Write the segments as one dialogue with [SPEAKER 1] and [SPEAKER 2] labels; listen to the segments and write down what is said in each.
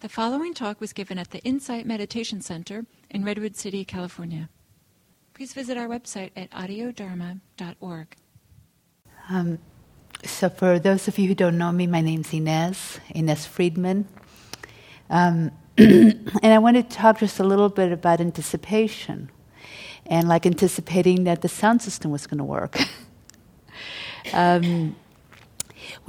[SPEAKER 1] The following talk was given at the Insight Meditation Center in Redwood City, California. Please visit our website at audiodharma.org.
[SPEAKER 2] Um, so, for those of you who don't know me, my name's Ines, Ines Freedman. Um, and I want to talk just a little bit about anticipation and like anticipating that the sound system was going to work. um,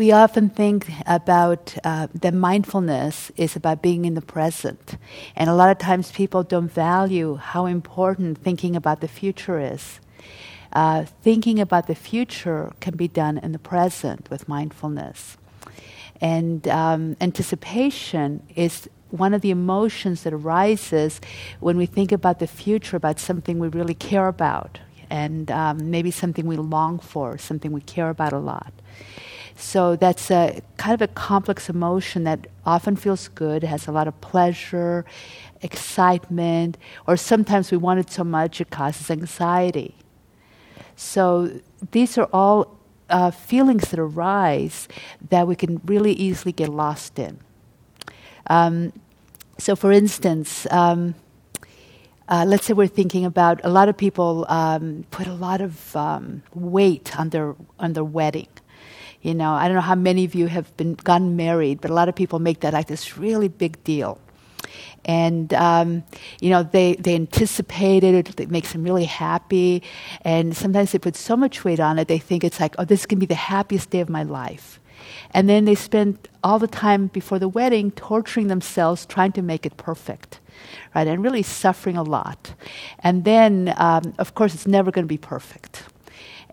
[SPEAKER 2] we often think about uh, that mindfulness is about being in the present. And a lot of times people don't value how important thinking about the future is. Uh, thinking about the future can be done in the present with mindfulness. And um, anticipation is one of the emotions that arises when we think about the future, about something we really care about, and um, maybe something we long for, something we care about a lot. So that's a kind of a complex emotion that often feels good, has a lot of pleasure, excitement, or sometimes we want it so much it causes anxiety. So these are all uh, feelings that arise that we can really easily get lost in. Um, so, for instance, um, uh, let's say we're thinking about a lot of people um, put a lot of um, weight on their on their wedding. You know, I don't know how many of you have been gotten married, but a lot of people make that like this really big deal. And um, you know they they anticipate it. It makes them really happy, and sometimes they put so much weight on it. They think it's like, oh, this is gonna be the happiest day of my life. And then they spend all the time before the wedding torturing themselves trying to make it perfect, right? And really suffering a lot. And then, um, of course, it's never going to be perfect.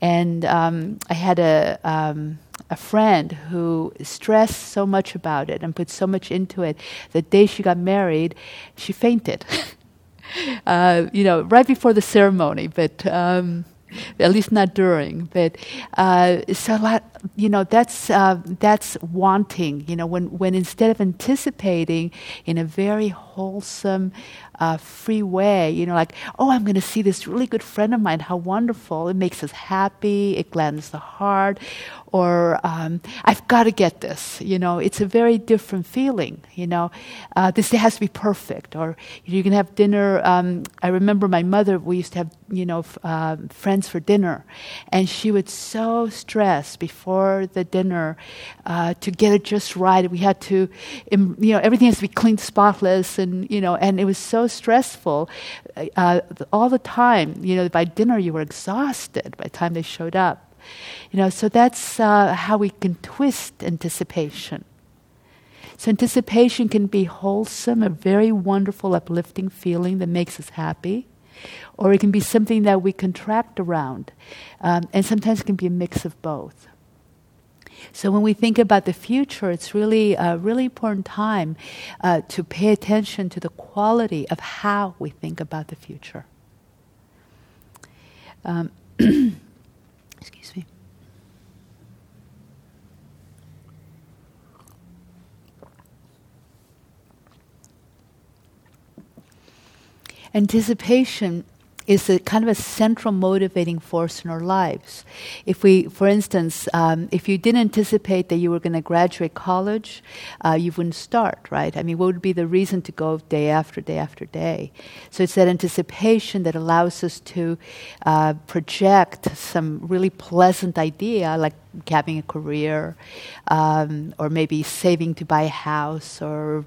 [SPEAKER 2] And um, I had a. Um, a friend who stressed so much about it and put so much into it. The day she got married, she fainted. uh, you know, right before the ceremony, but um, at least not during. But uh, so you know that's uh, that's wanting. You know when when instead of anticipating in a very wholesome, uh, free way, you know, like oh, I'm going to see this really good friend of mine. How wonderful! It makes us happy. It gladdens the heart or um, I've got to get this. You know, it's a very different feeling. You know, uh, this has to be perfect. Or you can have dinner. Um, I remember my mother. We used to have you know f- uh, friends for dinner, and she would so stress before the dinner uh, to get it just right. We had to, you know, everything has to be clean, spotless, and you know, and it was so stressful uh, all the time. You know, by dinner you were exhausted by the time they showed up. You know, so that's uh, how we can twist anticipation. So anticipation can be wholesome, a very wonderful, uplifting feeling that makes us happy, or it can be something that we contract around, um, and sometimes it can be a mix of both. So when we think about the future, it's really a really important time uh, to pay attention to the quality of how we think about the future. Um, Excuse me. Anticipation is a kind of a central motivating force in our lives. If we, for instance, um, if you didn't anticipate that you were going to graduate college, uh, you wouldn't start, right? I mean, what would be the reason to go day after day after day? So it's that anticipation that allows us to uh, project some really pleasant idea, like having a career, um, or maybe saving to buy a house, or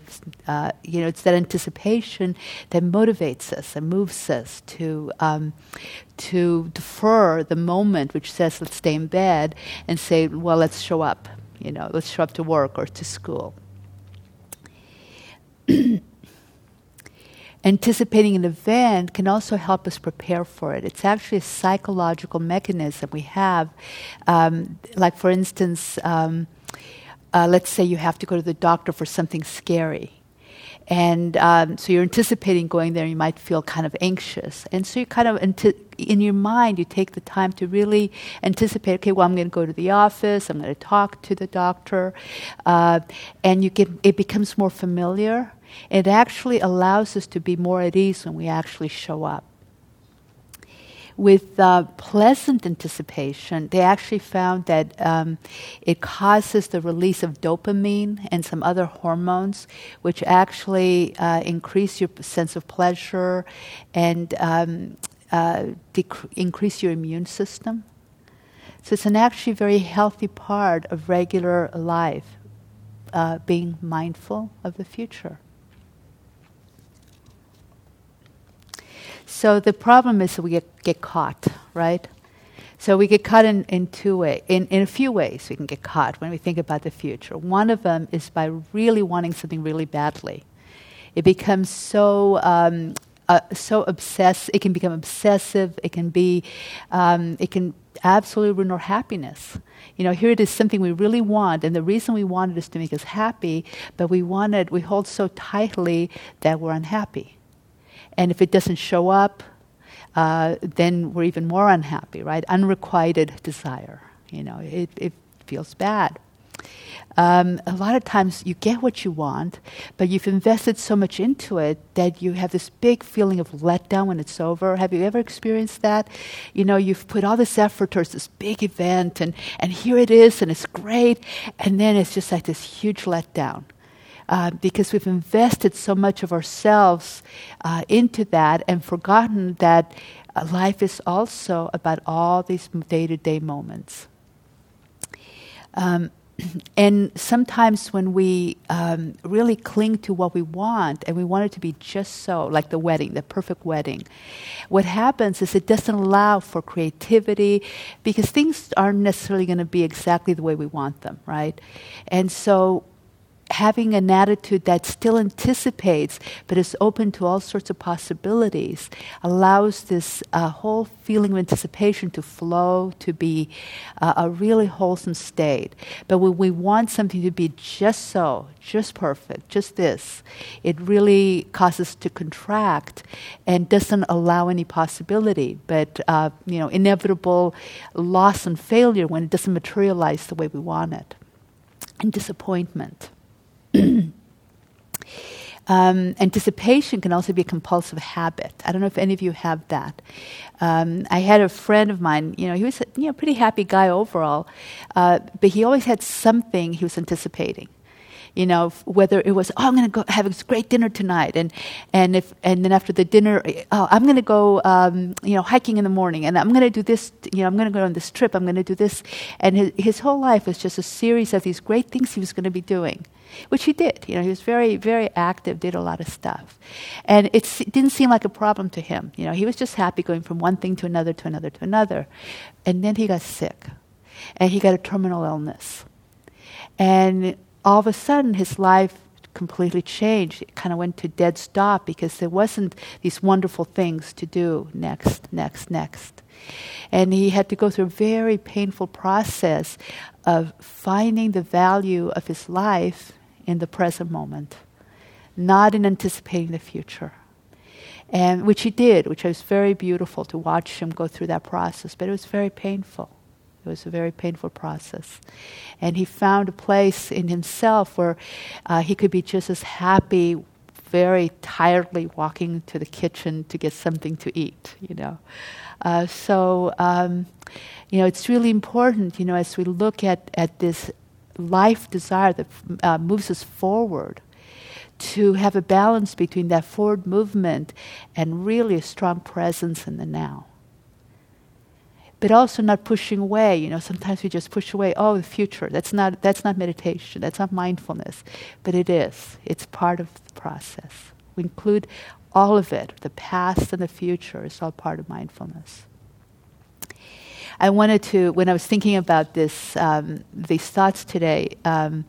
[SPEAKER 2] uh, you know, it's that anticipation that motivates us and moves us to um, to defer the moment which says let's stay in bed and say, well, let's show up. You know, let's show up to work or to school. anticipating an event can also help us prepare for it. It's actually a psychological mechanism we have. Um, like, for instance, um, uh, let's say you have to go to the doctor for something scary. And um, so you're anticipating going there, you might feel kind of anxious. And so you kind of, anti- in your mind, you take the time to really anticipate okay, well, I'm going to go to the office, I'm going to talk to the doctor. Uh, and you get, it becomes more familiar it actually allows us to be more at ease when we actually show up. With uh, pleasant anticipation, they actually found that um, it causes the release of dopamine and some other hormones, which actually uh, increase your sense of pleasure and um, uh, dec- increase your immune system. So it's an actually very healthy part of regular life, uh, being mindful of the future. So the problem is we get, get caught, right? So we get caught in, in two ways, in, in a few ways we can get caught when we think about the future. One of them is by really wanting something really badly. It becomes so um, uh, so obsessed. It can become obsessive. It can be, um, it can absolutely ruin our happiness. You know, here it is something we really want, and the reason we want it is to make us happy, but we want it, we hold so tightly that we're unhappy. And if it doesn't show up, uh, then we're even more unhappy, right? Unrequited desire. You know, it, it feels bad. Um, a lot of times you get what you want, but you've invested so much into it that you have this big feeling of letdown when it's over. Have you ever experienced that? You know, you've put all this effort towards this big event, and, and here it is, and it's great, and then it's just like this huge letdown. Uh, because we've invested so much of ourselves uh, into that and forgotten that uh, life is also about all these day to day moments. Um, and sometimes when we um, really cling to what we want and we want it to be just so, like the wedding, the perfect wedding, what happens is it doesn't allow for creativity because things aren't necessarily going to be exactly the way we want them, right? And so having an attitude that still anticipates but is open to all sorts of possibilities allows this uh, whole feeling of anticipation to flow, to be uh, a really wholesome state. But when we want something to be just so, just perfect, just this, it really causes us to contract and doesn't allow any possibility, but uh, you know, inevitable loss and failure when it doesn't materialize the way we want it, and disappointment. Um, anticipation can also be a compulsive habit. I don't know if any of you have that. Um, I had a friend of mine. You know, he was a you know pretty happy guy overall, uh, but he always had something he was anticipating you know, whether it was, oh, I'm going to go have a great dinner tonight, and and if and then after the dinner, oh, I'm going to go, um, you know, hiking in the morning, and I'm going to do this, you know, I'm going to go on this trip, I'm going to do this, and his, his whole life was just a series of these great things he was going to be doing which he did. You know, he was very, very active, did a lot of stuff. And it didn't seem like a problem to him. You know, he was just happy going from one thing to another to another to another. And then he got sick. And he got a terminal illness. And all of a sudden his life completely changed. It kind of went to dead stop because there wasn't these wonderful things to do next, next, next. And he had to go through a very painful process of finding the value of his life in the present moment, not in anticipating the future. And which he did, which was very beautiful to watch him go through that process, but it was very painful. It was a very painful process. And he found a place in himself where uh, he could be just as happy, very tiredly walking to the kitchen to get something to eat, you know. Uh, so, um, you know, it's really important, you know, as we look at, at this life desire that uh, moves us forward, to have a balance between that forward movement and really a strong presence in the now but also not pushing away. You know, sometimes we just push away. Oh, the future. That's not that's not meditation. That's not mindfulness, but it is. It's part of the process. We include all of it. The past and the future is all part of mindfulness. I wanted to, when I was thinking about this, um, these thoughts today, um,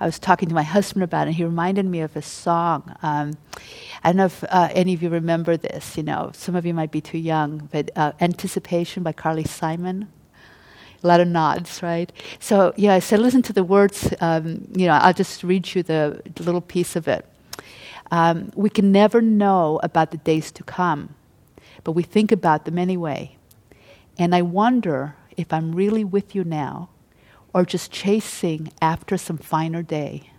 [SPEAKER 2] I was talking to my husband about it, and he reminded me of a song. Um, I don't know if uh, any of you remember this. You know, some of you might be too young, but uh, "Anticipation" by Carly Simon. A lot of nods, right? So yeah, I said, listen to the words. Um, you know, I'll just read you the little piece of it. Um, we can never know about the days to come, but we think about them anyway. And I wonder if I'm really with you now or just chasing after some finer day.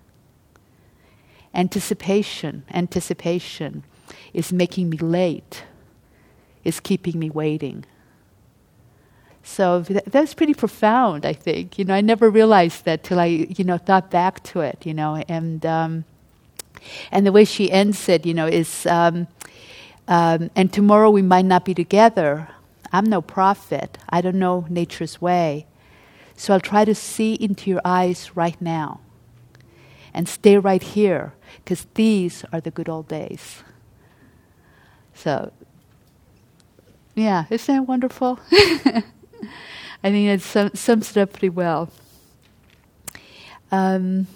[SPEAKER 2] Anticipation, anticipation is making me late, is keeping me waiting. So th- that's pretty profound, I think. You know, I never realized that till I, you know, thought back to it, you know, and, um, and the way she ends it, you know, is, um, um, and tomorrow we might not be together. I'm no prophet. I don't know nature's way. So I'll try to see into your eyes right now and stay right here because these are the good old days. So, yeah, isn't that wonderful? I think it sum, sums it up pretty well. Um,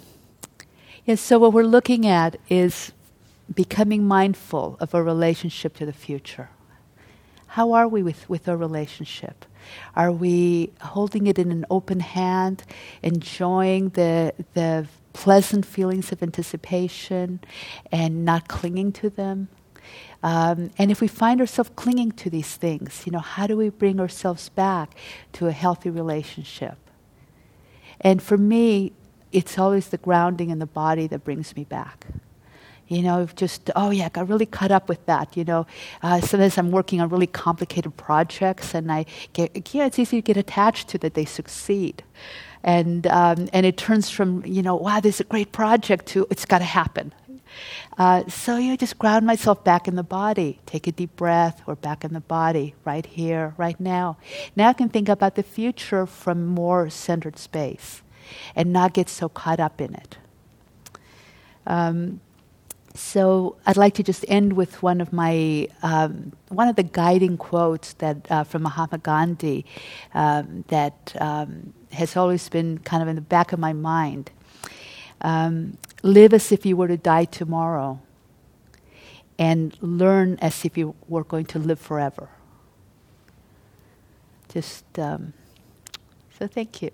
[SPEAKER 2] yeah, so what we're looking at is becoming mindful of our relationship to the future. How are we with, with our relationship? Are we holding it in an open hand, enjoying the, the pleasant feelings of anticipation and not clinging to them? Um, and if we find ourselves clinging to these things, you know, how do we bring ourselves back to a healthy relationship? And for me, it's always the grounding in the body that brings me back. You know, just, oh yeah, I got really caught up with that. You know, uh, sometimes I'm working on really complicated projects and I get, yeah, it's easy to get attached to that they succeed. And, um, and it turns from, you know, wow, this is a great project to it's got to happen. Uh, so you know, just ground myself back in the body. Take a deep breath. We're back in the body, right here, right now. Now I can think about the future from more centered space, and not get so caught up in it. Um, so I'd like to just end with one of my um, one of the guiding quotes that uh, from Mahatma Gandhi um, that um, has always been kind of in the back of my mind. Um, live as if you were to die tomorrow, and learn as if you were going to live forever. Just um, so, thank you.